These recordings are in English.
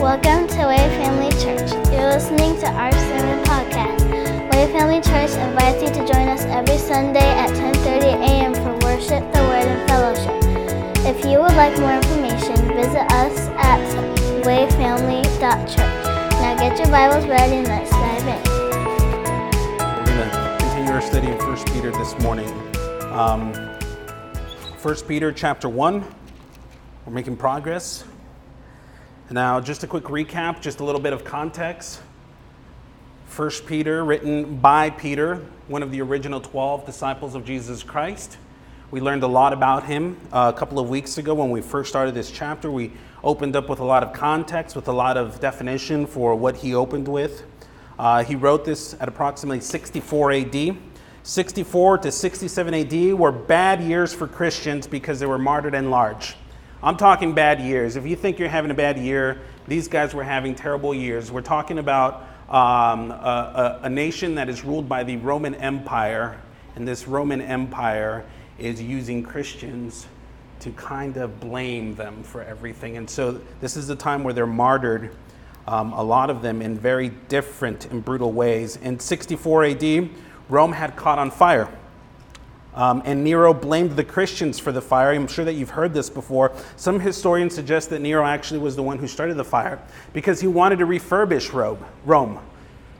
Welcome to Way Family Church. You're listening to our sermon podcast. Way Family Church invites you to join us every Sunday at 10:30 a.m. for worship, the word, and fellowship. If you would like more information, visit us at wayfamily.church. Now get your Bibles ready and let's dive in. We're going to continue our study in 1 Peter this morning. Um, 1 Peter chapter 1. We're making progress. Now, just a quick recap, just a little bit of context. 1 Peter, written by Peter, one of the original 12 disciples of Jesus Christ. We learned a lot about him uh, a couple of weeks ago when we first started this chapter. We opened up with a lot of context, with a lot of definition for what he opened with. Uh, he wrote this at approximately 64 AD. 64 to 67 AD were bad years for Christians because they were martyred in large. I'm talking bad years. If you think you're having a bad year, these guys were having terrible years. We're talking about um, a, a, a nation that is ruled by the Roman Empire, and this Roman Empire is using Christians to kind of blame them for everything. And so this is the time where they're martyred, um, a lot of them in very different and brutal ways. In 64 AD, Rome had caught on fire. Um, and Nero blamed the Christians for the fire. I'm sure that you've heard this before. Some historians suggest that Nero actually was the one who started the fire because he wanted to refurbish Rome.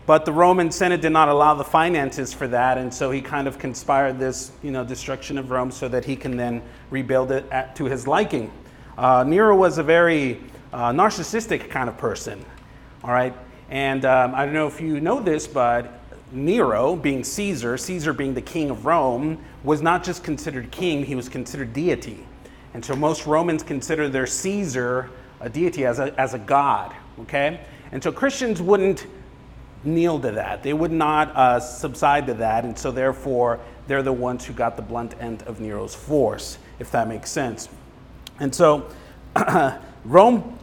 But the Roman Senate did not allow the finances for that, and so he kind of conspired this you know, destruction of Rome so that he can then rebuild it at, to his liking. Uh, Nero was a very uh, narcissistic kind of person, all right? And um, I don't know if you know this, but Nero, being Caesar, Caesar being the king of Rome, was not just considered king, he was considered deity. And so most Romans consider their Caesar a deity as a, as a god, okay? And so Christians wouldn't kneel to that. They would not uh, subside to that. And so therefore, they're the ones who got the blunt end of Nero's force, if that makes sense. And so Rome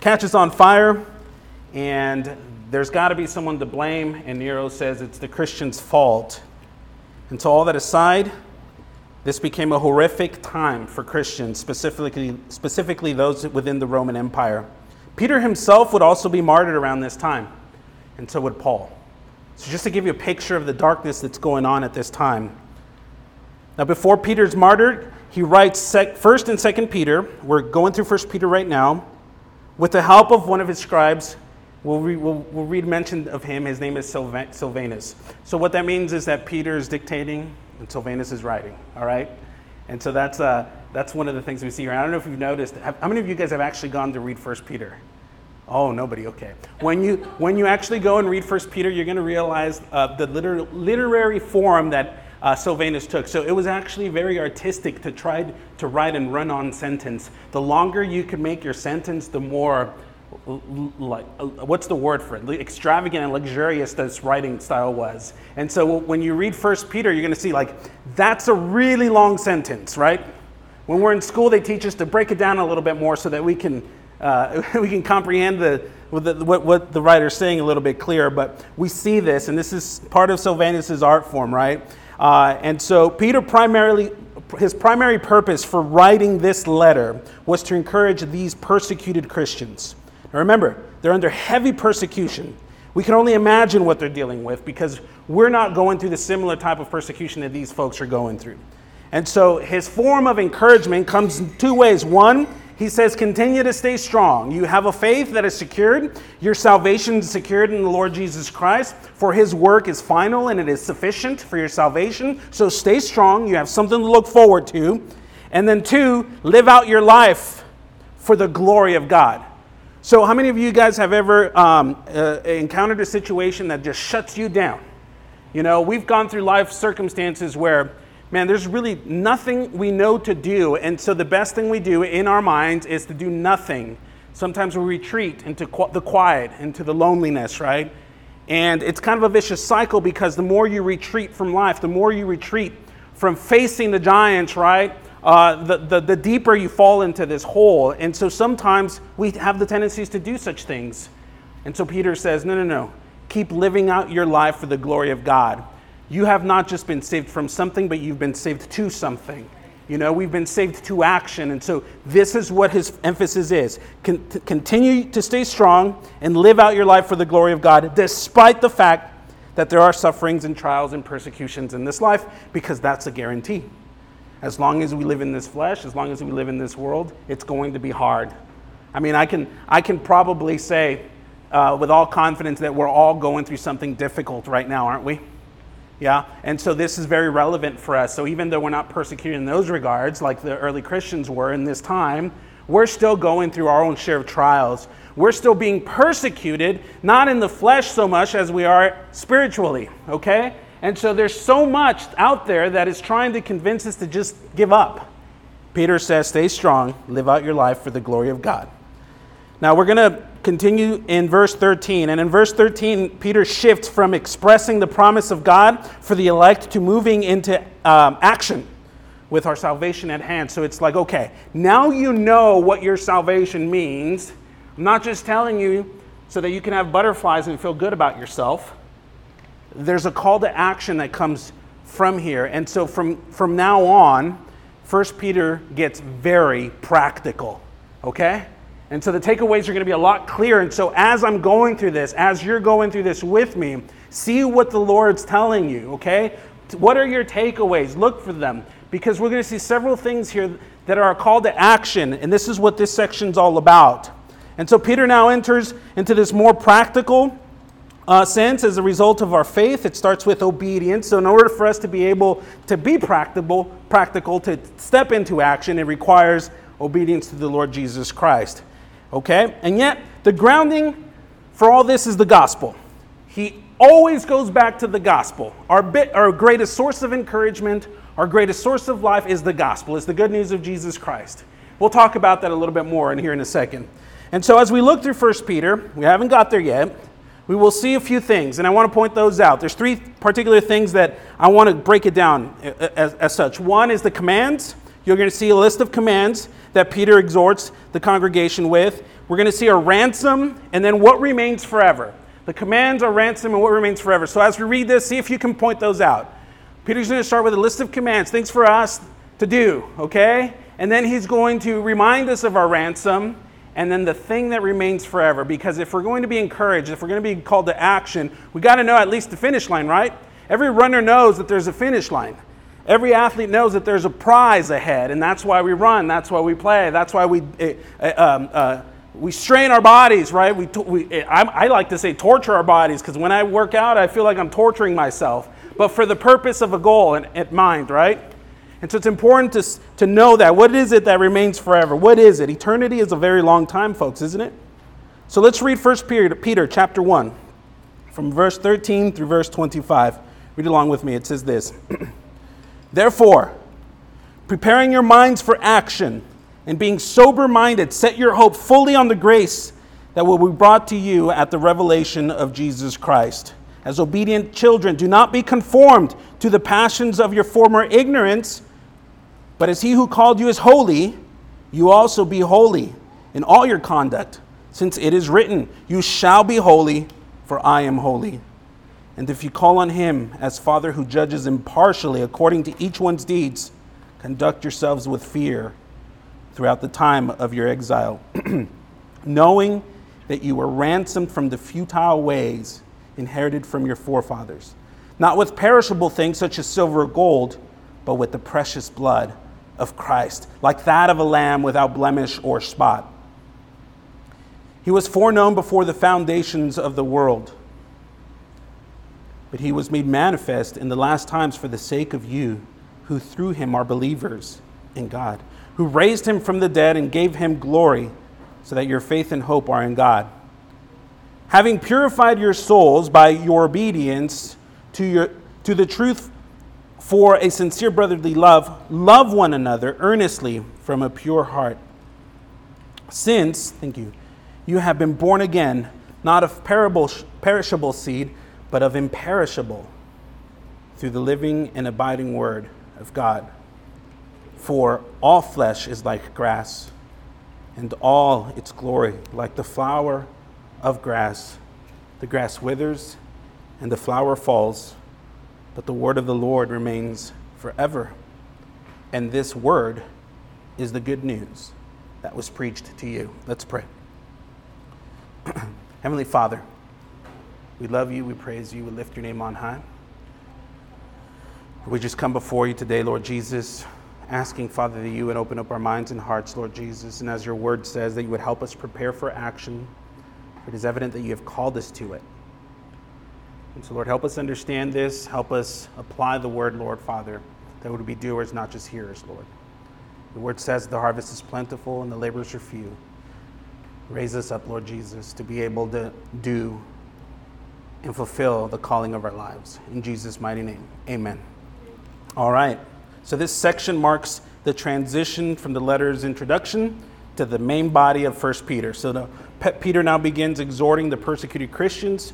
catches on fire, and there's got to be someone to blame, and Nero says it's the Christian's fault. And so, all that aside, this became a horrific time for Christians, specifically, specifically those within the Roman Empire. Peter himself would also be martyred around this time, and so would Paul. So, just to give you a picture of the darkness that's going on at this time. Now, before Peter's martyred, he writes 1st and 2nd Peter. We're going through 1st Peter right now. With the help of one of his scribes, We'll, re, we'll, we'll, read mention of him. His name is Silvanus. So, what that means is that Peter is dictating and Silvanus is writing, all right? And so that's, uh, that's one of the things we see here. I don't know if you've noticed, how many of you guys have actually gone to read First Peter? Oh, nobody, okay. When you, when you actually go and read First Peter, you're going to realize uh, the liter- literary form that uh, Silvanus took. So it was actually very artistic to try to write and run on sentence. The longer you could make your sentence, the more like uh, what's the word for it? Extravagant and luxurious this writing style was. And so when you read first peter you're going to see like that's a really long sentence right? When we're in school they teach us to break it down a little bit more so that we can uh, we can comprehend the, what, what the writer's saying a little bit clearer. But we see this and this is part of Silvanus's art form right? Uh, and so peter primarily his primary purpose for writing this letter was to encourage these persecuted christians now remember, they're under heavy persecution. We can only imagine what they're dealing with because we're not going through the similar type of persecution that these folks are going through. And so his form of encouragement comes in two ways. One, he says, continue to stay strong. You have a faith that is secured. Your salvation is secured in the Lord Jesus Christ, for his work is final and it is sufficient for your salvation. So stay strong. You have something to look forward to. And then, two, live out your life for the glory of God. So, how many of you guys have ever um, uh, encountered a situation that just shuts you down? You know, we've gone through life circumstances where, man, there's really nothing we know to do. And so, the best thing we do in our minds is to do nothing. Sometimes we retreat into qu- the quiet, into the loneliness, right? And it's kind of a vicious cycle because the more you retreat from life, the more you retreat from facing the giants, right? Uh, the, the, the deeper you fall into this hole. And so sometimes we have the tendencies to do such things. And so Peter says, no, no, no. Keep living out your life for the glory of God. You have not just been saved from something, but you've been saved to something. You know, we've been saved to action. And so this is what his emphasis is. Con- continue to stay strong and live out your life for the glory of God, despite the fact that there are sufferings and trials and persecutions in this life, because that's a guarantee. As long as we live in this flesh, as long as we live in this world, it's going to be hard. I mean, I can, I can probably say uh, with all confidence that we're all going through something difficult right now, aren't we? Yeah, and so this is very relevant for us. So even though we're not persecuted in those regards, like the early Christians were in this time, we're still going through our own share of trials. We're still being persecuted, not in the flesh so much as we are spiritually, okay? And so there's so much out there that is trying to convince us to just give up. Peter says, Stay strong, live out your life for the glory of God. Now we're going to continue in verse 13. And in verse 13, Peter shifts from expressing the promise of God for the elect to moving into um, action with our salvation at hand. So it's like, okay, now you know what your salvation means. I'm not just telling you so that you can have butterflies and feel good about yourself. There's a call to action that comes from here. And so from, from now on, 1 Peter gets very practical, okay? And so the takeaways are going to be a lot clearer. And so as I'm going through this, as you're going through this with me, see what the Lord's telling you, okay? What are your takeaways? Look for them because we're going to see several things here that are a call to action. And this is what this section's all about. And so Peter now enters into this more practical uh, sense as a result of our faith. It starts with obedience. So, in order for us to be able to be practical, practical to step into action, it requires obedience to the Lord Jesus Christ. Okay? And yet, the grounding for all this is the gospel. He always goes back to the gospel. Our, bit, our greatest source of encouragement, our greatest source of life is the gospel, it's the good news of Jesus Christ. We'll talk about that a little bit more in here in a second. And so, as we look through 1 Peter, we haven't got there yet, we will see a few things, and I want to point those out. There's three particular things that I want to break it down uh, uh, as, as such. One is the commands. You're going to see a list of commands that Peter exhorts the congregation with. We're going to see a ransom and then what remains forever. The commands are ransom and what remains forever. So as we read this, see if you can point those out. Peter's going to start with a list of commands, things for us to do, okay? And then he's going to remind us of our ransom and then the thing that remains forever. Because if we're going to be encouraged, if we're going to be called to action, we got to know at least the finish line, right? Every runner knows that there's a finish line. Every athlete knows that there's a prize ahead, and that's why we run, that's why we play, that's why we, uh, um, uh, we strain our bodies, right? We, we, I, I like to say torture our bodies because when I work out, I feel like I'm torturing myself, but for the purpose of a goal in mind, right? And so it's important to, to know that. What is it that remains forever? What is it? Eternity is a very long time, folks, isn't it? So let's read 1 Peter, Peter chapter 1, from verse 13 through verse 25. Read along with me. It says this. Therefore, preparing your minds for action and being sober minded, set your hope fully on the grace that will be brought to you at the revelation of Jesus Christ. As obedient children, do not be conformed to the passions of your former ignorance, but as he who called you is holy, you also be holy in all your conduct, since it is written, You shall be holy, for I am holy. And if you call on him as Father who judges impartially according to each one's deeds, conduct yourselves with fear throughout the time of your exile, knowing that you were ransomed from the futile ways inherited from your forefathers, not with perishable things such as silver or gold, but with the precious blood of Christ, like that of a lamb without blemish or spot. He was foreknown before the foundations of the world but he was made manifest in the last times for the sake of you, who through him are believers in God, who raised him from the dead and gave him glory, so that your faith and hope are in God. Having purified your souls by your obedience to, your, to the truth for a sincere brotherly love, love one another earnestly from a pure heart. Since, thank you, you have been born again, not of perishable seed but of imperishable through the living and abiding word of God. For all flesh is like grass, and all its glory like the flower of grass. The grass withers, and the flower falls, but the word of the Lord remains forever. And this word is the good news that was preached to you. Let's pray. Heavenly Father, we love you, we praise you, we lift your name on high. We just come before you today, Lord Jesus, asking, Father, that you would open up our minds and hearts, Lord Jesus, and as your word says, that you would help us prepare for action. It is evident that you have called us to it. And so, Lord, help us understand this. Help us apply the word, Lord, Father, that would be doers, not just hearers, Lord. The word says the harvest is plentiful and the laborers are few. Raise us up, Lord Jesus, to be able to do and fulfill the calling of our lives. In Jesus' mighty name, amen. All right. So this section marks the transition from the letter's introduction to the main body of 1 Peter. So the, Peter now begins exhorting the persecuted Christians.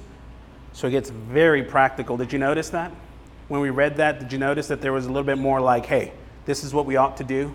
So it gets very practical. Did you notice that? When we read that, did you notice that there was a little bit more like, hey, this is what we ought to do?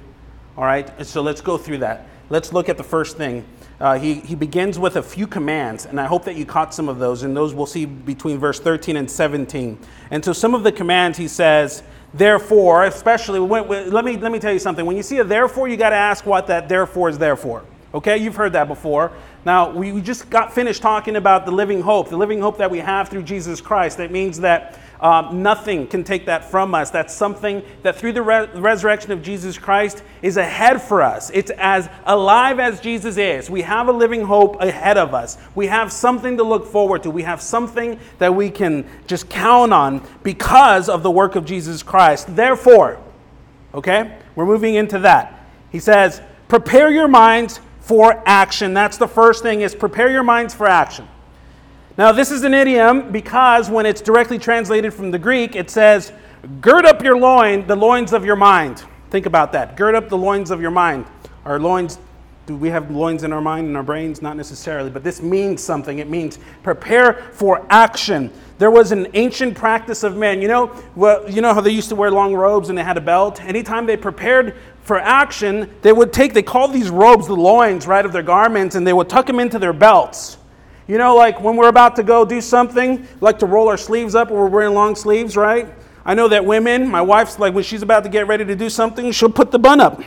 All right, so let's go through that. Let's look at the first thing. Uh, he, he begins with a few commands, and I hope that you caught some of those, and those we'll see between verse 13 and 17. And so, some of the commands he says, therefore, especially, when, when, let, me, let me tell you something. When you see a therefore, you got to ask what that therefore is there for. Okay, you've heard that before. Now, we, just got finished talking about the living hope, the living hope that we have through Jesus Christ. That means that um, nothing can take that from us. That's something that through the re- resurrection of Jesus Christ is ahead for us. It's as alive as Jesus is. We have a living hope ahead of us. We have something to look forward to. We have something that we can just count on because of the work of Jesus Christ. Therefore, okay, we're moving into that. He says, prepare your minds for action. That's the first thing is prepare your minds for action. Now, this is an idiom because when it's directly translated from the Greek, it says, gird up your loin, the loins of your mind. Think about that. Gird up the loins of your mind. Our loins, do we have loins in our mind and our brains? Not necessarily, but this means something. It means prepare for action. There was an ancient practice of men. You know, well, you know how they used to wear long robes and they had a belt? Anytime they prepared for action, they would take, they called these robes the loins, right, of their garments, and they would tuck them into their belts. You know, like when we're about to go do something, like to roll our sleeves up we're wearing long sleeves, right? I know that women, my wife's like when she's about to get ready to do something, she'll put the bun up.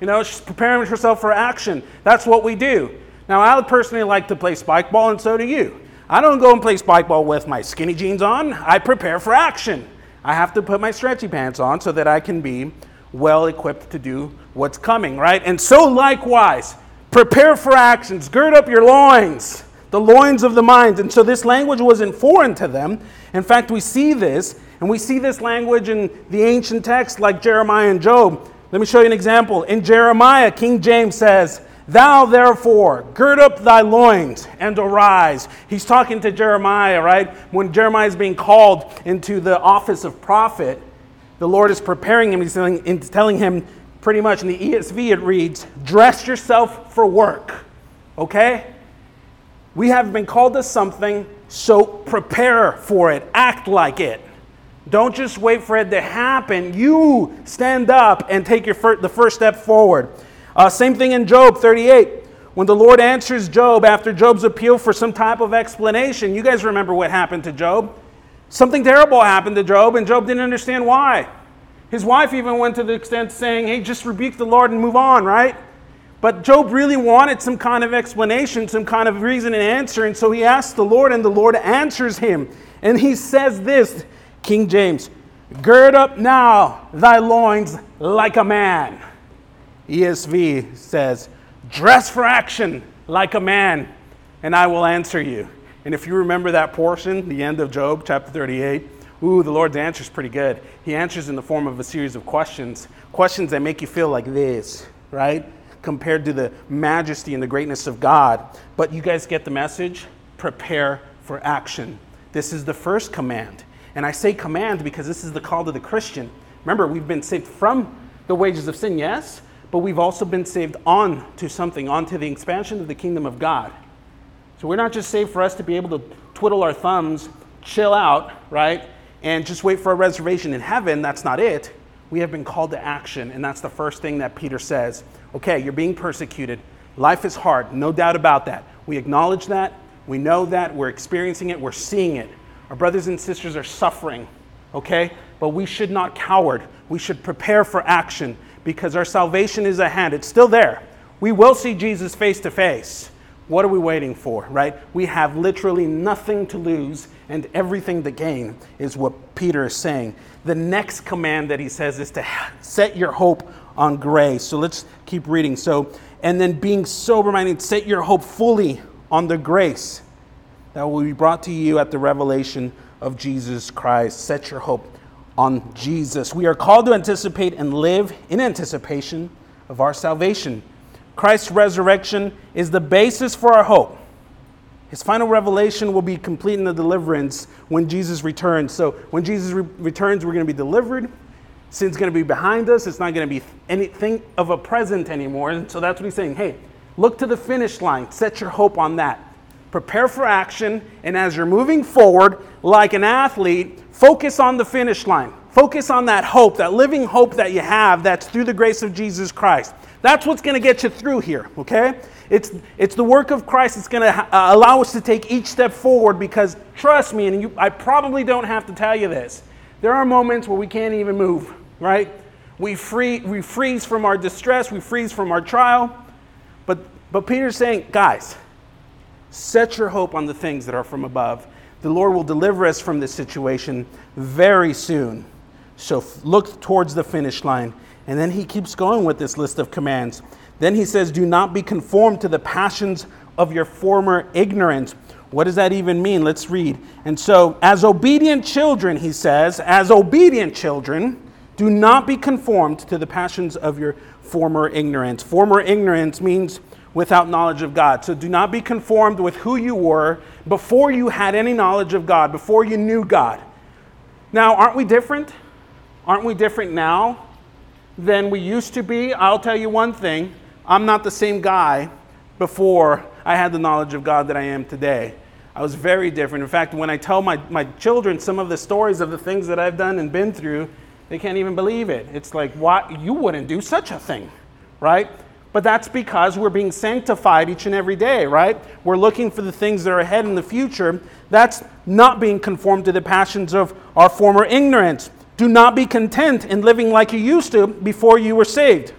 You know, she's preparing herself for action. That's what we do. Now, I personally like to play spike ball, and so do you. I don't go and play spike ball with my skinny jeans on. I prepare for action. I have to put my stretchy pants on so that I can be well equipped to do what's coming, right? And so, likewise, prepare for actions, gird up your loins the loins of the mind. And so this language wasn't foreign to them. In fact, we see this, and we see this language in the ancient texts like Jeremiah and Job. Let me show you an example. In Jeremiah, King James says, Thou therefore gird up thy loins and arise. He's talking to Jeremiah, right? When Jeremiah is being called into the office of prophet, the Lord is preparing him. He's telling, telling him pretty much in the ESV, it reads, Dress yourself for work. Okay? We have been called to something, so prepare for it, act like it. Don't just wait for it to happen. You stand up and take your fir- the first step forward. Uh, same thing in Job 38. When the Lord answers Job after Job's appeal for some type of explanation, you guys remember what happened to Job? Something terrible happened to Job, and Job didn't understand why. His wife even went to the extent saying, Hey, just rebuke the Lord and move on, right? But Job really wanted some kind of explanation, some kind of reason and answer. And so he asked the Lord, and the Lord answers him. And he says this King James, Gird up now thy loins like a man. ESV says, Dress for action like a man, and I will answer you. And if you remember that portion, the end of Job, chapter 38, ooh, the Lord's answer is pretty good. He answers in the form of a series of questions, questions that make you feel like this, right? compared to the majesty and the greatness of God. But you guys get the message? Prepare for action. This is the first command. And I say command because this is the call to the Christian. Remember, we've been saved from the wages of sin, yes, but we've also been saved on to something, onto the expansion of the kingdom of God. So we're not just saved for us to be able to twiddle our thumbs, chill out, right, and just wait for a reservation in heaven. That's not it. We have been called to action, and that's the first thing that Peter says okay, you're being persecuted. Life is hard, no doubt about that. We acknowledge that. We know that. We're experiencing it. We're seeing it. Our brothers and sisters are suffering, okay? But we should not coward. we should prepare for action because our salvation is at hand. It's still there. We will see Jesus face to face. What are we waiting for, right? We have literally nothing to lose and everything to gain, is what Peter is saying. The next command that he says is to set your hope on grace. So let's keep reading. So, and then being sober minded, set your hope fully on the grace that will be brought to you at the revelation of Jesus Christ. Set your hope on Jesus. We are called to anticipate and live in anticipation of our salvation. Christ's resurrection is the basis for our hope. His final revelation will be complete in the deliverance when Jesus returns. So, when Jesus re- returns, we're going to be delivered. Sin's going to be behind us. It's not going to be anything of a present anymore. And so that's what he's saying. Hey, look to the finish line. Set your hope on that. Prepare for action. And as you're moving forward, like an athlete, focus on the finish line. Focus on that hope, that living hope that you have that's through the grace of Jesus Christ. That's what's going to get you through here, okay? It's, it's the work of Christ that's going to uh, allow us to take each step forward because, trust me, and you, I probably don't have to tell you this, there are moments where we can't even move, right? We, free, we freeze from our distress, we freeze from our trial. But, but Peter's saying, guys, set your hope on the things that are from above. The Lord will deliver us from this situation very soon. So look towards the finish line. And then he keeps going with this list of commands. Then he says, Do not be conformed to the passions of your former ignorance. What does that even mean? Let's read. And so, as obedient children, he says, as obedient children, do not be conformed to the passions of your former ignorance. Former ignorance means without knowledge of God. So do not be conformed with who you were before you had any knowledge of God, before you knew God. Now, aren't we different? Aren't we different now than we used to be? I'll tell you one thing I'm not the same guy before I had the knowledge of God that I am today. I was very different. In fact, when I tell my, my children some of the stories of the things that I've done and been through, they can't even believe it. It's like, why? You wouldn't do such a thing, right? But that's because we're being sanctified each and every day, right? We're looking for the things that are ahead in the future. That's not being conformed to the passions of our former ignorance. Do not be content in living like you used to before you were saved.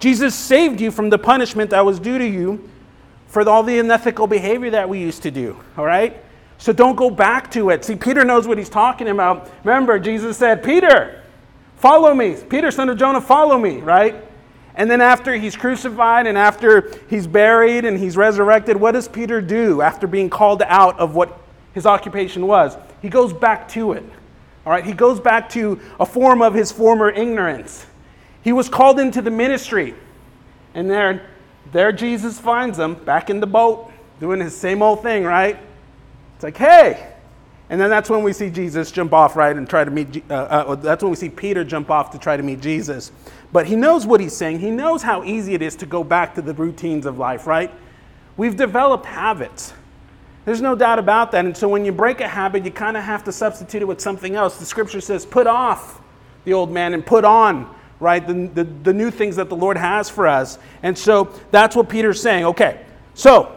Jesus saved you from the punishment that was due to you for all the unethical behavior that we used to do, all right? So don't go back to it. See, Peter knows what he's talking about. Remember, Jesus said, Peter, follow me. Peter, son of Jonah, follow me, right? And then after he's crucified and after he's buried and he's resurrected, what does Peter do after being called out of what his occupation was? He goes back to it. All right, he goes back to a form of his former ignorance. He was called into the ministry. And there, there Jesus finds him back in the boat doing his same old thing, right? It's like, hey. And then that's when we see Jesus jump off, right, and try to meet, uh, uh, that's when we see Peter jump off to try to meet Jesus. But he knows what he's saying. He knows how easy it is to go back to the routines of life, right? We've developed habits. There's no doubt about that. And so when you break a habit, you kind of have to substitute it with something else. The scripture says, put off the old man and put on, right, the, the, the new things that the Lord has for us. And so that's what Peter's saying. Okay, so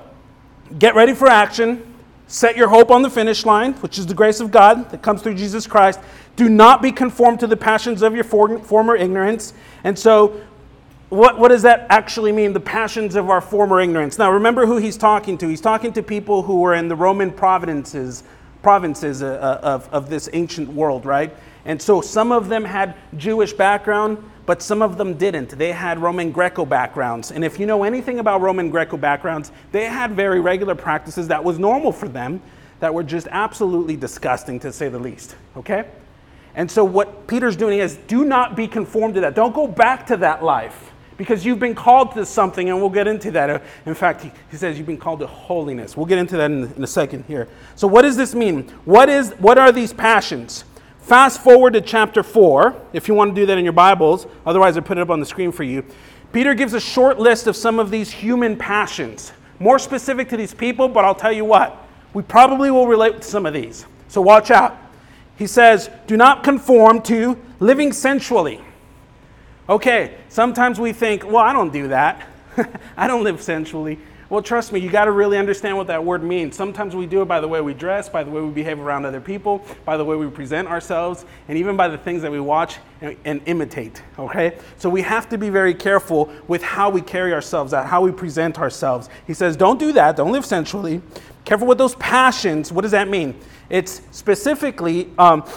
get ready for action. Set your hope on the finish line, which is the grace of God that comes through Jesus Christ. Do not be conformed to the passions of your former ignorance. And so what, what does that actually mean, the passions of our former ignorance? Now, remember who he's talking to. He's talking to people who were in the Roman provinces, provinces uh, uh, of, of this ancient world, right? And so some of them had Jewish background, but some of them didn't. They had Roman Greco backgrounds. And if you know anything about Roman Greco backgrounds, they had very regular practices that was normal for them that were just absolutely disgusting, to say the least, okay? And so what Peter's doing is do not be conformed to that. Don't go back to that life because you've been called to something, and we'll get into that. In fact, he, says you've been called to holiness. We'll get into that in, in a second here. So, what does this mean? What, is, what are these passions? Fast forward to chapter 4, if you want to do that in your Bibles. Otherwise, I put it up on the screen for you. Peter gives a short list of some of these human passions, more specific to these people, but I'll tell you what, we probably will relate to some of these. So, watch out. He says, Do not conform to living sensually. Okay, sometimes we think, well, I don't do that. I don't live sensually. Well, trust me, you got to really understand what that word means. Sometimes we do it by the way we dress, by the way we behave around other people, by the way we present ourselves, and even by the things that we watch and, and imitate, okay? So we have to be very careful with how we carry ourselves out, how we present ourselves. He says, don't do that, don't live sensually. Careful with those passions. What does that mean? It's specifically um,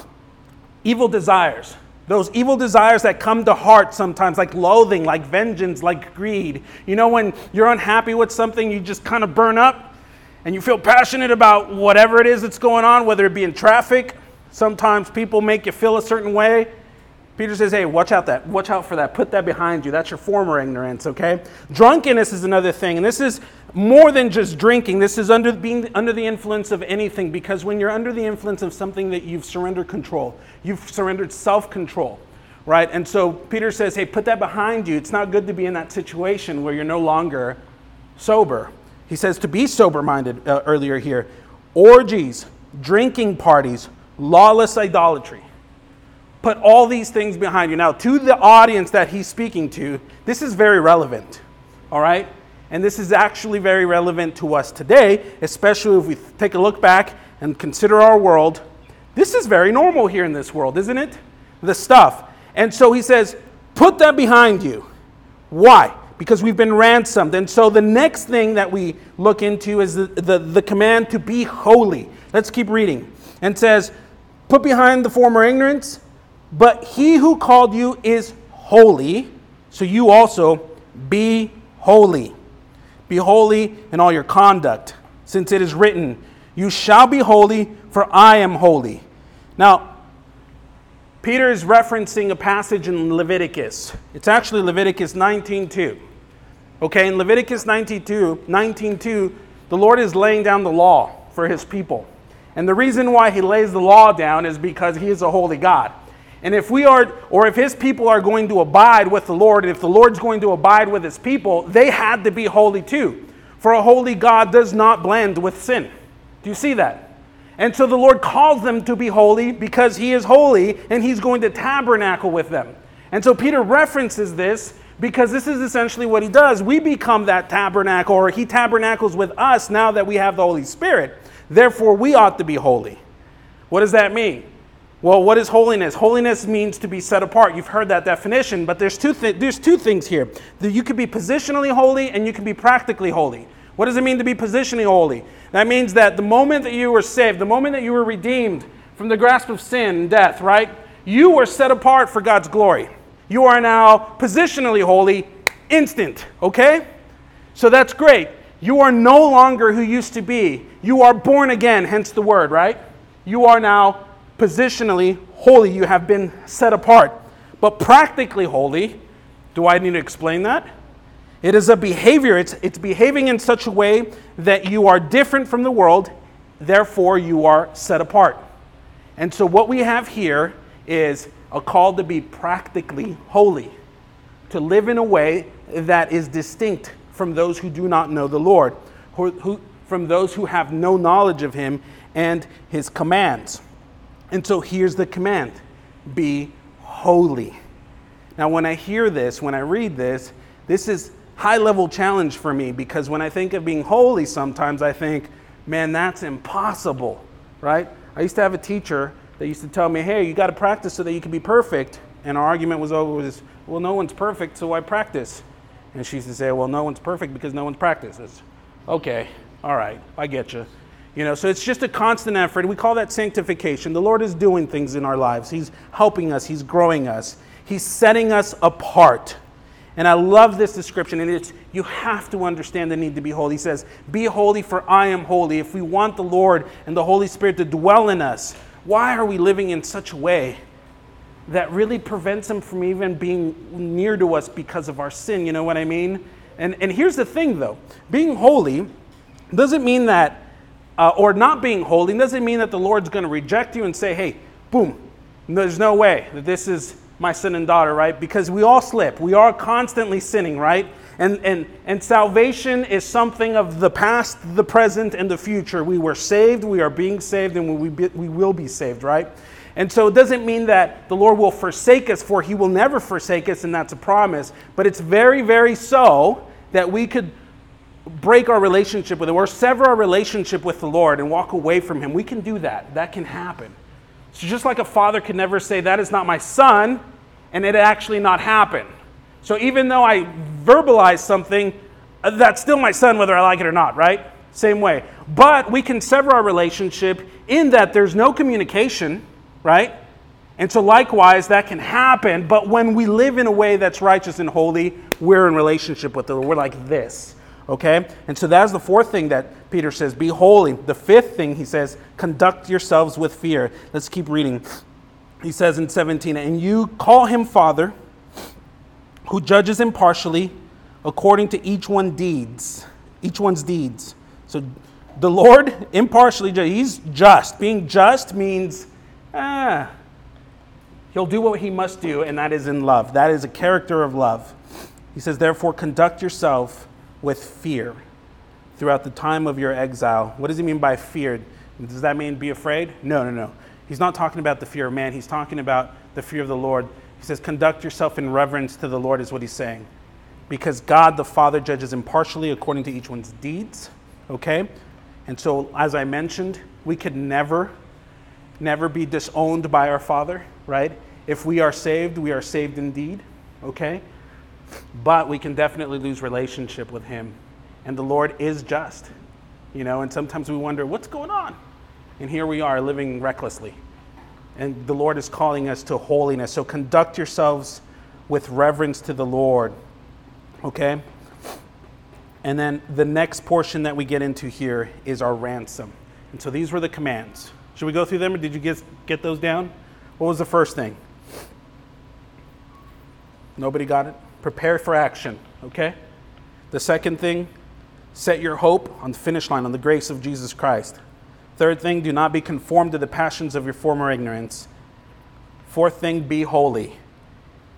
evil desires those evil desires that come to heart sometimes, like loathing, like vengeance, like greed. You know, when you're unhappy with something, you just kind of burn up and you feel passionate about whatever it is that's going on, whether it be in traffic. Sometimes people make you feel a certain way. Peter says, hey, watch out that, watch out for that. Put that behind you. That's your former ignorance, okay? Drunkenness is another thing. And this is more than just drinking. This is under being under the influence of anything, because when you're under the influence of something that you've surrendered control, you've surrendered self-control. Right? And so Peter says, hey, put that behind you. It's not good to be in that situation where you're no longer sober. He says to be sober minded uh, earlier here. Orgies, drinking parties, lawless idolatry put all these things behind you. Now, to the audience that he's speaking to, this is very relevant, all right? And this is actually very relevant to us today, especially if we take a look back and consider our world. This is very normal here in this world, isn't it? The stuff. And so he says, put that behind you. Why? Because we've been ransomed. And so the next thing that we look into is the, the, the command to be holy. Let's keep reading. And says, put behind the former ignorance but he who called you is holy, so you also be holy. Be holy in all your conduct, since it is written, You shall be holy, for I am holy. Now, Peter is referencing a passage in Leviticus. It's actually Leviticus 19:2. Okay, in Leviticus 19:2, 19:2, the Lord is laying down the law for his people. And the reason why he lays the law down is because he is a holy God. And if we are, or if his people are going to abide with the Lord, and if the Lord's going to abide with his people, they had to be holy too. For a holy God does not blend with sin. Do you see that? And so the Lord calls them to be holy because he is holy and he's going to tabernacle with them. And so Peter references this because this is essentially what he does. We become that tabernacle, or he tabernacles with us now that we have the Holy Spirit. Therefore, we ought to be holy. What does that mean? Well, what is holiness? Holiness means to be set apart. You've heard that definition, but there's two, th- there's two things here. You could be positionally holy and you can be practically holy. What does it mean to be positionally holy? That means that the moment that you were saved, the moment that you were redeemed from the grasp of sin and death, right? You were set apart for God's glory. You are now positionally holy, instant, okay? So that's great. You are no longer who used to be. You are born again, hence the word, right? You are now positionally holy, you have been set apart. But practically holy, do I need to explain that? It is a behavior, it's, it's behaving in such a way that you are different from the world, therefore, you are set apart. And so, what we have here is a call to be practically holy, to live in a way that is distinct from those who do not know the Lord, who, who, from those who have no knowledge of Him and His commands. And so here's the command be holy. Now, when I hear this, when I read this, this is high level challenge for me because when I think of being holy, sometimes I think, man, that's impossible, right? I used to have a teacher that used to tell me, hey, you got to practice so that you can be perfect. And our argument was always, well, no one's perfect, so why practice. And she used to say, well, no one's perfect because no one's practices. Okay, all right, I get you. You know, so it's just a constant effort. We call that sanctification. The Lord is doing things in our lives. He's helping us, He's growing us, He's setting us apart. And I love this description, and it's you have to understand the need to be holy. He says, Be holy, for I am holy. If we want the Lord and the Holy Spirit to dwell in us, why are we living in such a way that really prevents Him from even being near to us because of our sin? You know what I mean? And, and here's the thing, though being holy doesn't mean that uh, or not being holy doesn't mean that the Lord's going to reject you and say, hey, boom, there's no way that this is my son and daughter, right? Because we all slip. We are constantly sinning, right? And, and, and salvation is something of the past, the present, and the future. We were saved, we are being saved, and we, be, we will be saved, right? And so it doesn't mean that the Lord will forsake us, for He will never forsake us, and that's a promise. But it's very, very so that we could break our relationship with Him or sever our relationship with the Lord and walk away from Him. We can do that. That can happen. So, just like a father could never say, That is not my son, and it actually not happen. So, even though I verbalize something, uh, that's still my son, whether I like it or not, right? Same way. But we can sever our relationship in that there's no communication, right? And so, likewise, that can happen. But when we live in a way that's righteous and holy, we're in relationship with the Lord. We're like this. Okay? And so that's the fourth thing that Peter says be holy. The fifth thing he says, conduct yourselves with fear. Let's keep reading. He says in 17, and you call him Father, who judges impartially according to each one deeds, each one's deeds. So the Lord impartially, he's just. Being just means, ah, he'll do what he must do, and that is in love. That is a character of love. He says, therefore, conduct yourself with fear throughout the time of your exile. What does he mean by fear? Does that mean be afraid? No, no, no. He's not talking about the fear of man. He's talking about the fear of the Lord. He says, conduct yourself in reverence to the Lord, is what he's saying. Because God the Father judges impartially according to each one's deeds. Okay? And so, as I mentioned, we could never, never be disowned by our Father, right? If we are saved, we are saved indeed. Okay? But we can definitely lose relationship with him. And the Lord is just, you know, and sometimes we wonder, what's going on? And here we are living recklessly. And the Lord is calling us to holiness. So conduct yourselves with reverence to the Lord. Okay? And then the next portion that we get into here is our ransom. And so these were the commands. Should we go through them or did you get, get those down? What was the first thing? Nobody got it? Prepare for action, okay? The second thing, set your hope on the finish line, on the grace of Jesus Christ. Third thing, do not be conformed to the passions of your former ignorance. Fourth thing, be holy.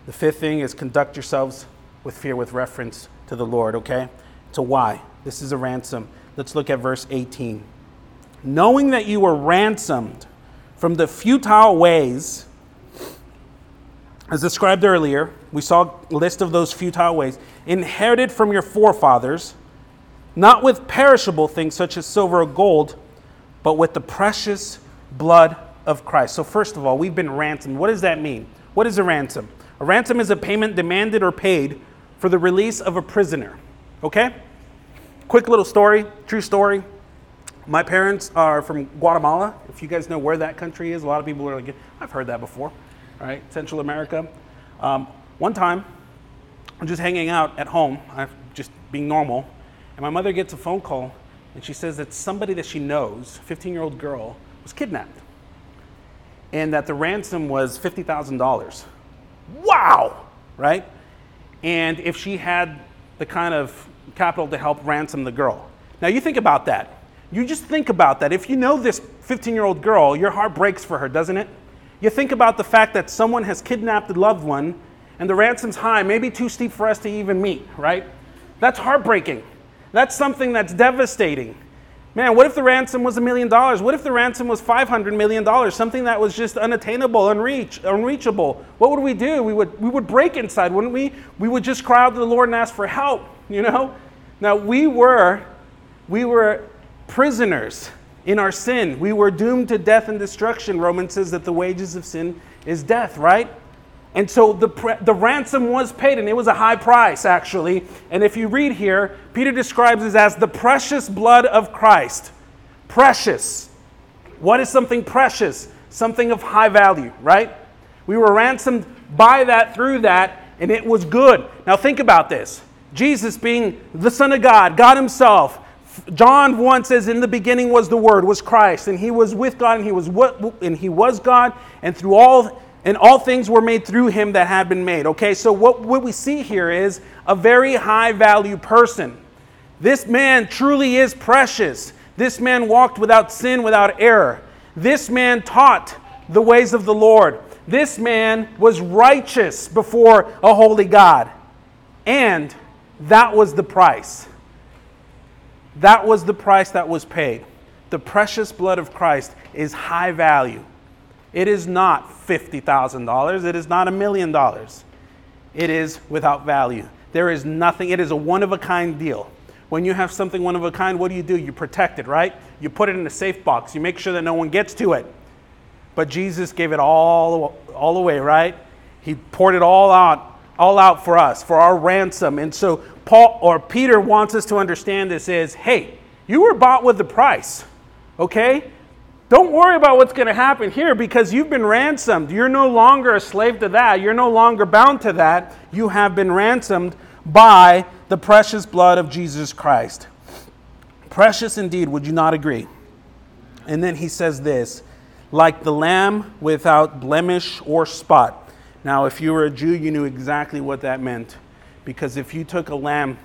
The fifth thing is conduct yourselves with fear with reference to the Lord, okay? To why? This is a ransom. Let's look at verse 18. Knowing that you were ransomed from the futile ways as described earlier, we saw a list of those futile ways, inherited from your forefathers, not with perishable things such as silver or gold, but with the precious blood of Christ. So, first of all, we've been ransomed. What does that mean? What is a ransom? A ransom is a payment demanded or paid for the release of a prisoner. Okay? Quick little story, true story. My parents are from Guatemala. If you guys know where that country is, a lot of people are like, I've heard that before right? Central America. Um, one time, I'm just hanging out at home, I'm just being normal, and my mother gets a phone call and she says that somebody that she knows, 15 year old girl, was kidnapped. And that the ransom was $50,000. Wow! Right? And if she had the kind of capital to help ransom the girl. Now you think about that. You just think about that. If you know this 15 year old girl, your heart breaks for her, doesn't it? You think about the fact that someone has kidnapped a loved one and the ransom's high, maybe too steep for us to even meet, right? That's heartbreaking. That's something that's devastating. Man, what if the ransom was a million dollars? What if the ransom was $500 million? Something that was just unattainable, unreach, unreachable. What would we do? We would, we would break inside, wouldn't we? We would just cry out to the Lord and ask for help, you know? Now, we were, we were prisoners in our sin. We were doomed to death and destruction. Romans says that the wages of sin is death, right? And so the, the ransom was paid, and it was a high price, actually. And if you read here, Peter describes it as the precious blood of Christ. Precious. What is something precious? Something of high value, right? We were ransomed by that, through that, and it was good. Now think about this Jesus being the Son of God, God Himself, John 1 says, In the beginning was the Word, was Christ, and he was with God, and he was what and he was God, and through all and all things were made through him that had been made. Okay, so what, what we see here is a very high value person. This man truly is precious. This man walked without sin, without error. This man taught the ways of the Lord. This man was righteous before a holy God. And that was the price. That was the price that was paid. The precious blood of Christ is high value. It is not $50,000. It is not a million dollars. It is without value. There is nothing, it is a one of a kind deal. when you have something one of a kind, what do you do? You protect it, right? You put it in a safe box. You make sure that no one gets to it. But Jesus gave it all, all away, right? He poured it all out, all out for us, for our ransom. And so Paul or Peter wants us to understand this is, hey, you were bought with the price. Okay? Don't worry about what's going to happen here because you've been ransomed. You're no longer a slave to that. You're no longer bound to that. You have been ransomed by the precious blood of Jesus Christ. Precious indeed, would you not agree? And then he says this like the lamb without blemish or spot. Now, if you were a Jew, you knew exactly what that meant. Because if you took a lamb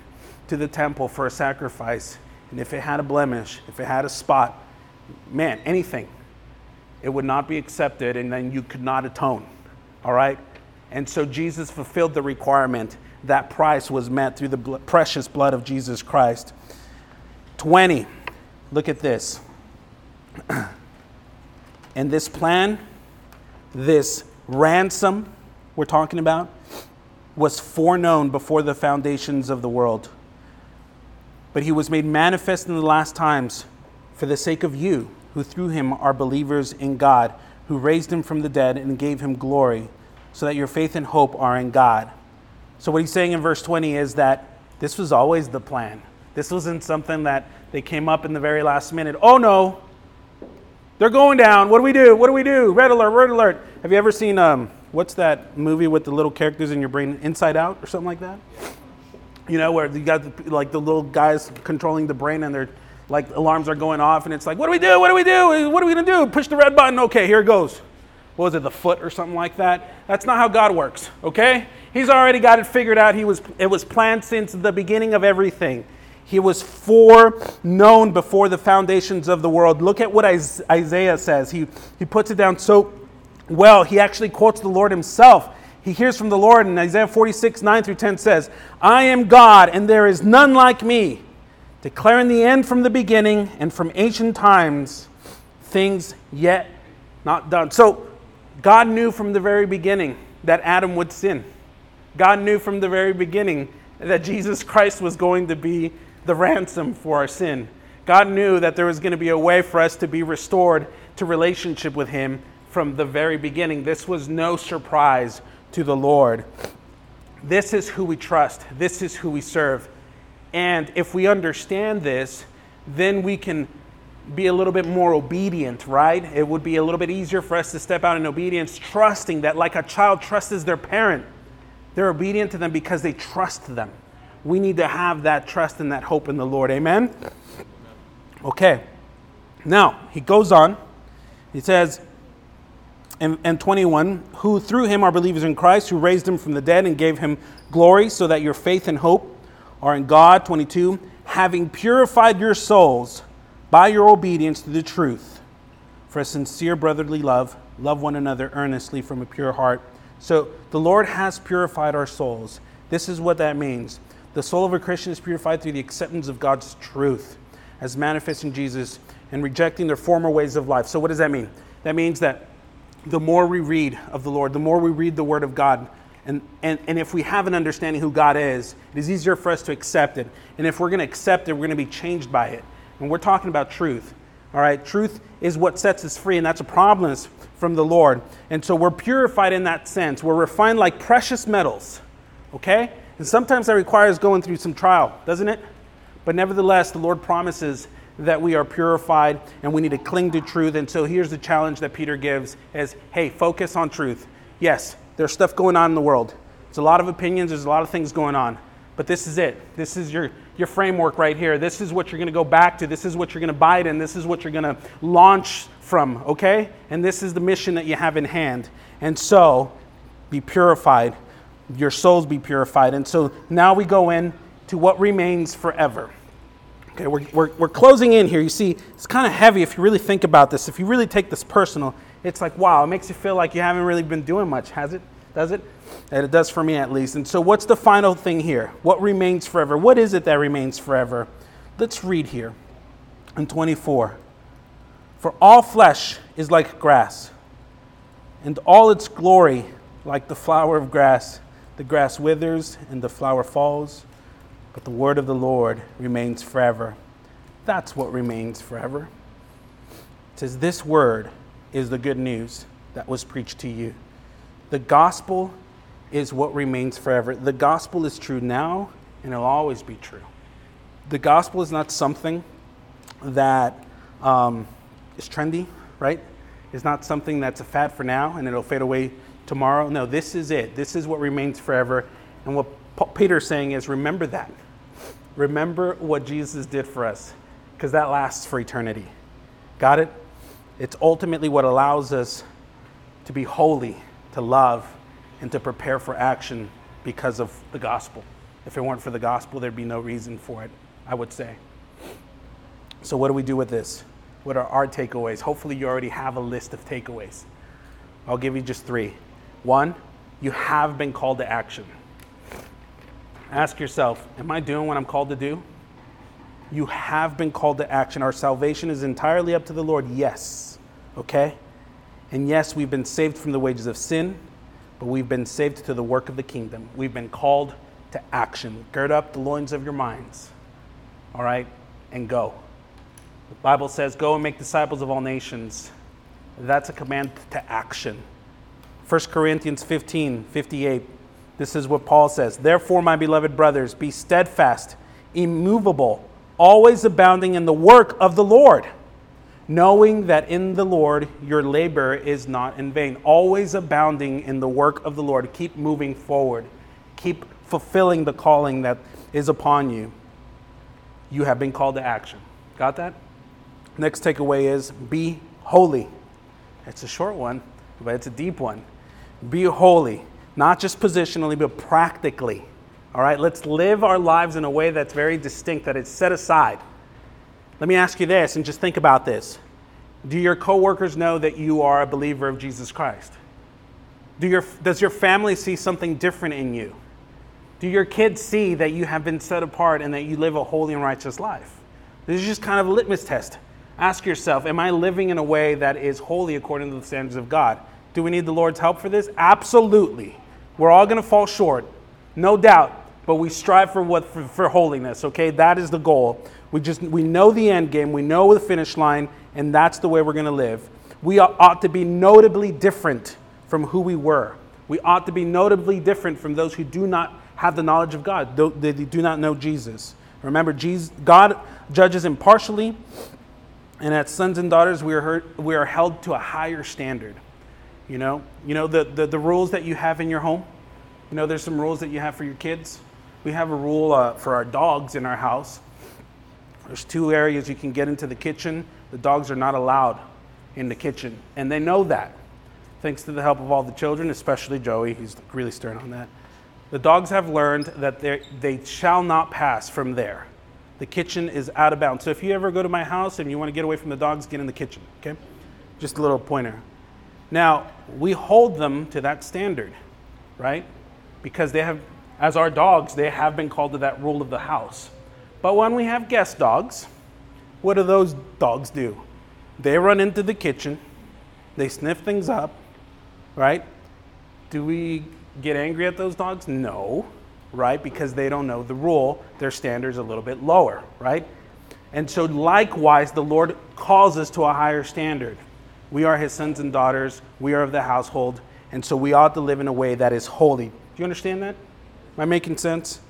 to the temple for a sacrifice, and if it had a blemish, if it had a spot, man, anything, it would not be accepted, and then you could not atone. All right? And so Jesus fulfilled the requirement. That price was met through the precious blood of Jesus Christ. 20. Look at this. And this plan, this ransom we're talking about, was foreknown before the foundations of the world. But he was made manifest in the last times for the sake of you, who through him are believers in God, who raised him from the dead and gave him glory, so that your faith and hope are in God. So, what he's saying in verse 20 is that this was always the plan. This wasn't something that they came up in the very last minute. Oh no, they're going down. What do we do? What do we do? Red alert, red alert. Have you ever seen, um, what's that movie with the little characters in your brain, Inside Out or something like that? You know, where you got the, like the little guys controlling the brain and they're like alarms are going off and it's like, what do we do? What do we do? What are we to do? Push the red button. Okay, here it goes. What was it, the foot or something like that? That's not how God works, okay? He's already got it figured out. He was, it was planned since the beginning of everything. He was foreknown before the foundations of the world. Look at what Isaiah says. He, he puts it down so well. He actually quotes the Lord himself. He hears from the Lord, and Isaiah 46, 9 through 10 says, I am God, and there is none like me, declaring the end from the beginning and from ancient times, things yet not done. So, God knew from the very beginning that Adam would sin. God knew from the very beginning that Jesus Christ was going to be the ransom for our sin. God knew that there was going to be a way for us to be restored to relationship with Him from the very beginning. This was no surprise to the Lord. This is who we trust, this is who we serve. And if we understand this, then we can be a little bit more obedient, right? It would be a little bit easier for us to step out in obedience, trusting that, like a child trusts their parent, they're obedient to them because they trust them we need to have that trust and that hope in the Lord. Amen? Okay. Now, he goes on. He says, in, in 21, who through him are believers in Christ, who raised him from the dead and gave him glory, so that your faith and hope are in God. 22, having purified your souls by your obedience to the truth, for a sincere brotherly love, love one another earnestly from a pure heart. So the Lord has purified our souls. This is what that means. The soul of a Christian is purified through the acceptance of God's truth as manifest in Jesus and rejecting their former ways of life. So, what does that mean? That means that the more we read of the Lord, the more we read the Word of God, and, and, and if we have an understanding who God is, it is easier for us to accept it. And if we're going to accept it, we're going to be changed by it. And we're talking about truth. All right, truth is what sets us free, and that's a promise from the Lord. And so we're purified in that sense. We're refined like precious metals. Okay? And sometimes that requires going through some trial, doesn't it? But nevertheless, the Lord promises that we are purified and we need to cling to truth. And so here's the challenge that Peter gives is, hey, focus on truth. Yes, there's stuff going on in the world. There's a lot of opinions, there's a lot of things going on. But this is it. This is your, your framework right here. This is what you're going to go back to. This is what you're going to bite in. This is what you're going to launch from, okay? And this is the mission that you have in hand. And so, be purified your souls be purified. And so now we go in to what remains forever. Okay, we're, we're, we're closing in here. You see, it's kind of heavy if you really think about this. If you really take this personal, it's like, wow, it makes you feel like you haven't really been doing much, has it? Does it? And it does for me at least. And so, what's the final thing here? What remains forever? What is it that remains forever? Let's read here in 24. For all flesh is like grass, and all its glory like the flower of grass. The grass withers and the flower falls, but the word of the Lord remains forever. That's what remains forever. It says, This word is the good news that was preached to you. The gospel is what remains forever. The gospel is true now, and it'll always be true. The gospel is not something that um, is trendy, right? It's not something that's a fad for now and it'll fade away tomorrow. No, this is it. This is what remains forever. And what Peter's saying is remember that. Remember what Jesus did for us, because that lasts for eternity. Got it? It's ultimately what allows us to be holy, to love, and to prepare for action because of the gospel. If it weren't for the gospel, there'd be no reason for it, I would say. So, what do we do with this? What are our takeaways? Hopefully, you already have a list of takeaways. I'll give you just three. One, you have been called to action. Ask yourself, am I doing what I'm called to do? You have been called to action. Our salvation is entirely up to the Lord, yes. Okay? And yes, we've been saved from the wages of sin, but we've been saved to the work of the kingdom. We've been called to action. Gird up the loins of your minds, all right, and go. The Bible says, Go and make disciples of all nations. That's a command to action. 1 Corinthians 15 58. This is what Paul says. Therefore, my beloved brothers, be steadfast, immovable, always abounding in the work of the Lord knowing that in the Lord your labor is not in vain. Always abounding in the work of the Lord. Keep moving forward. Keep fulfilling the calling that is upon you. You have been called to action. Got that? Next takeaway is be holy. It's a short one, but it's a deep one. Be holy, not just positionally, but practically. All right, let's live our lives in a way that's very distinct, that it's set aside let me ask you this and just think about this. Do your coworkers know that you are a believer of Jesus Christ? Do your, does your family see something different in you? Do your kids see that you have been set apart and that you live a holy and righteous life? This is just kind of a litmus test. Ask yourself, am I living in a way that is holy according to the standards of God? Do we need the Lord's help for this? Absolutely. We're all going to fall short, no doubt, but we strive for what for, for holiness, okay? That is the goal. We just we know the end game, we know the finish line, and that's the way we're going to live. We ought to be notably different from who we were. We ought to be notably different from those who do not have the knowledge of God, they do not know Jesus. Remember, Jesus, God judges impartially, and as sons and daughters, we are, heard, we are held to a higher standard. You know, you know the, the, the, rules that you have in your home. You know, there's some rules that you have for your kids. We have a rule uh, for our dogs in our house. There's two areas you can get into the kitchen. The dogs are not allowed in the kitchen, and they know that. Thanks to the help of all the children, especially Joey, he's really stern on that. The dogs have learned that they shall not pass from there. The kitchen is out of bounds. So if you ever go to my house and you want to get away from the dogs, get in the kitchen, okay? Just a little pointer. Now, we hold them to that standard, right? Because they have, as our dogs, they have been called to that rule of the house. But when we have guest dogs, what do those dogs do? They run into the kitchen, they sniff things up, right? Do we get angry at those dogs? No, right? Because they don't know the rule. Their standard's a little bit lower, right? And so, likewise, the Lord calls us to a higher standard. We are His sons and daughters, we are of the household, and so we ought to live in a way that is holy. Do you understand that? Am I making sense?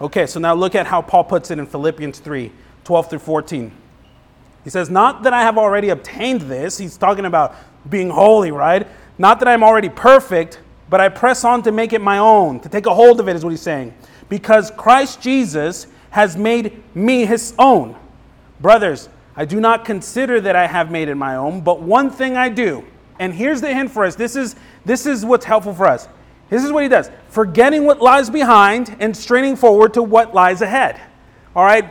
Okay, so now look at how Paul puts it in Philippians 3 12 through 14. He says, Not that I have already obtained this, he's talking about being holy, right? Not that I'm already perfect, but I press on to make it my own, to take a hold of it, is what he's saying. Because Christ Jesus has made me his own. Brothers, I do not consider that I have made it my own, but one thing I do. And here's the hint for us. This is, this is what's helpful for us. This is what he does forgetting what lies behind and straining forward to what lies ahead. All right?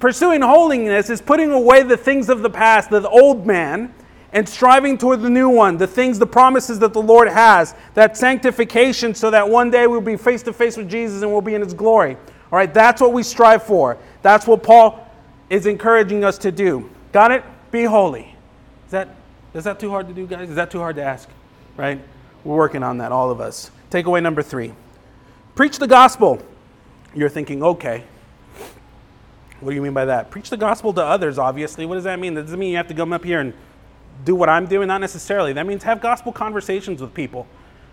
Pursuing holiness is putting away the things of the past, the old man, and striving toward the new one, the things, the promises that the Lord has, that sanctification, so that one day we'll be face to face with Jesus and we'll be in his glory. All right? That's what we strive for. That's what Paul is encouraging us to do. Got it? Be holy. Is that, is that too hard to do, guys? Is that too hard to ask? Right? We're working on that, all of us. Takeaway number three preach the gospel. you're thinking, okay, what do you mean by that? Preach the gospel to others, obviously. What does that mean? That doesn't mean you have to come up here and do what I'm doing, not necessarily. That means have gospel conversations with people.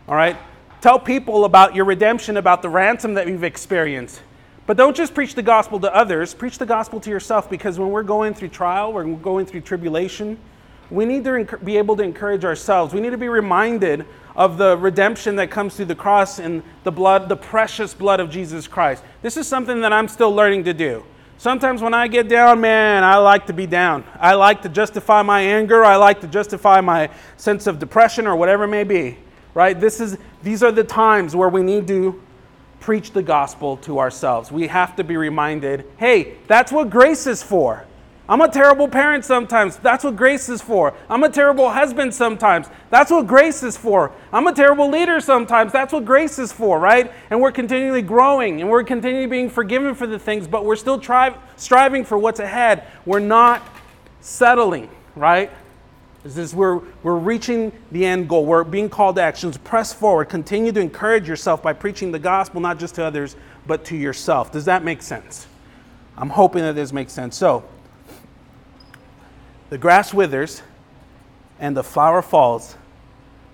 All right? Tell people about your redemption, about the ransom that you've experienced. But don't just preach the gospel to others, preach the gospel to yourself because when we're going through trial, we're going through tribulation, we need to be able to encourage ourselves. We need to be reminded of the redemption that comes through the cross and the blood, the precious blood of Jesus Christ. This is something that I'm still learning to do. Sometimes when I get down, man, I like to be down. I like to justify my anger. I like to justify my sense of depression or whatever it may be. Right? This is these are the times where we need to preach the gospel to ourselves. We have to be reminded, hey, that's what grace is for. I'm a terrible parent sometimes. That's what grace is for. I'm a terrible husband sometimes. That's what grace is for. I'm a terrible leader sometimes. That's what grace is for, right? And we're continually growing and we're continually being forgiven for the things, but we're still tri- striving for what's ahead. We're not settling, right? This is we're, we're reaching the end goal. We're being called to actions. Press forward. Continue to encourage yourself by preaching the gospel, not just to others, but to yourself. Does that make sense? I'm hoping that this makes sense. So, the grass withers and the flower falls,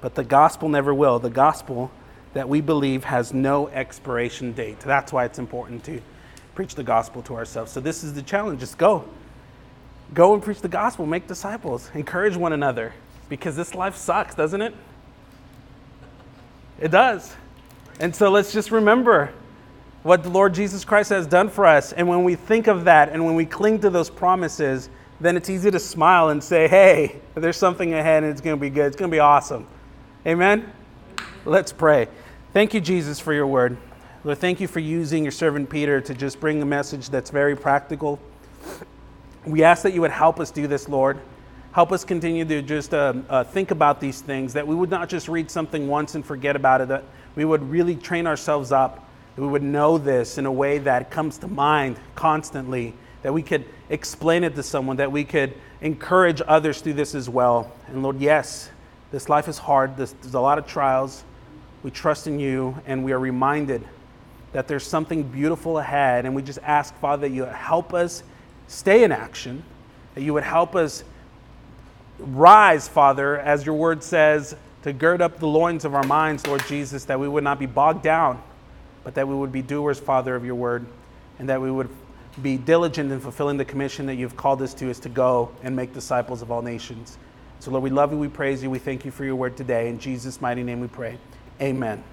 but the gospel never will. The gospel that we believe has no expiration date. That's why it's important to preach the gospel to ourselves. So, this is the challenge just go. Go and preach the gospel, make disciples, encourage one another, because this life sucks, doesn't it? It does. And so, let's just remember what the Lord Jesus Christ has done for us. And when we think of that and when we cling to those promises, then it's easy to smile and say, hey, there's something ahead and it's going to be good. It's going to be awesome. Amen? Let's pray. Thank you, Jesus, for your word. Lord, thank you for using your servant Peter to just bring a message that's very practical. We ask that you would help us do this, Lord. Help us continue to just uh, uh, think about these things, that we would not just read something once and forget about it, that we would really train ourselves up, that we would know this in a way that comes to mind constantly that we could explain it to someone, that we could encourage others through this as well. And Lord, yes, this life is hard, there's, there's a lot of trials. We trust in you, and we are reminded that there's something beautiful ahead. And we just ask, Father, that you help us stay in action, that you would help us rise, Father, as your word says, to gird up the loins of our minds, Lord Jesus, that we would not be bogged down, but that we would be doers, Father, of your word, and that we would be diligent in fulfilling the commission that you've called us to is to go and make disciples of all nations. So, Lord, we love you, we praise you, we thank you for your word today. In Jesus' mighty name we pray. Amen.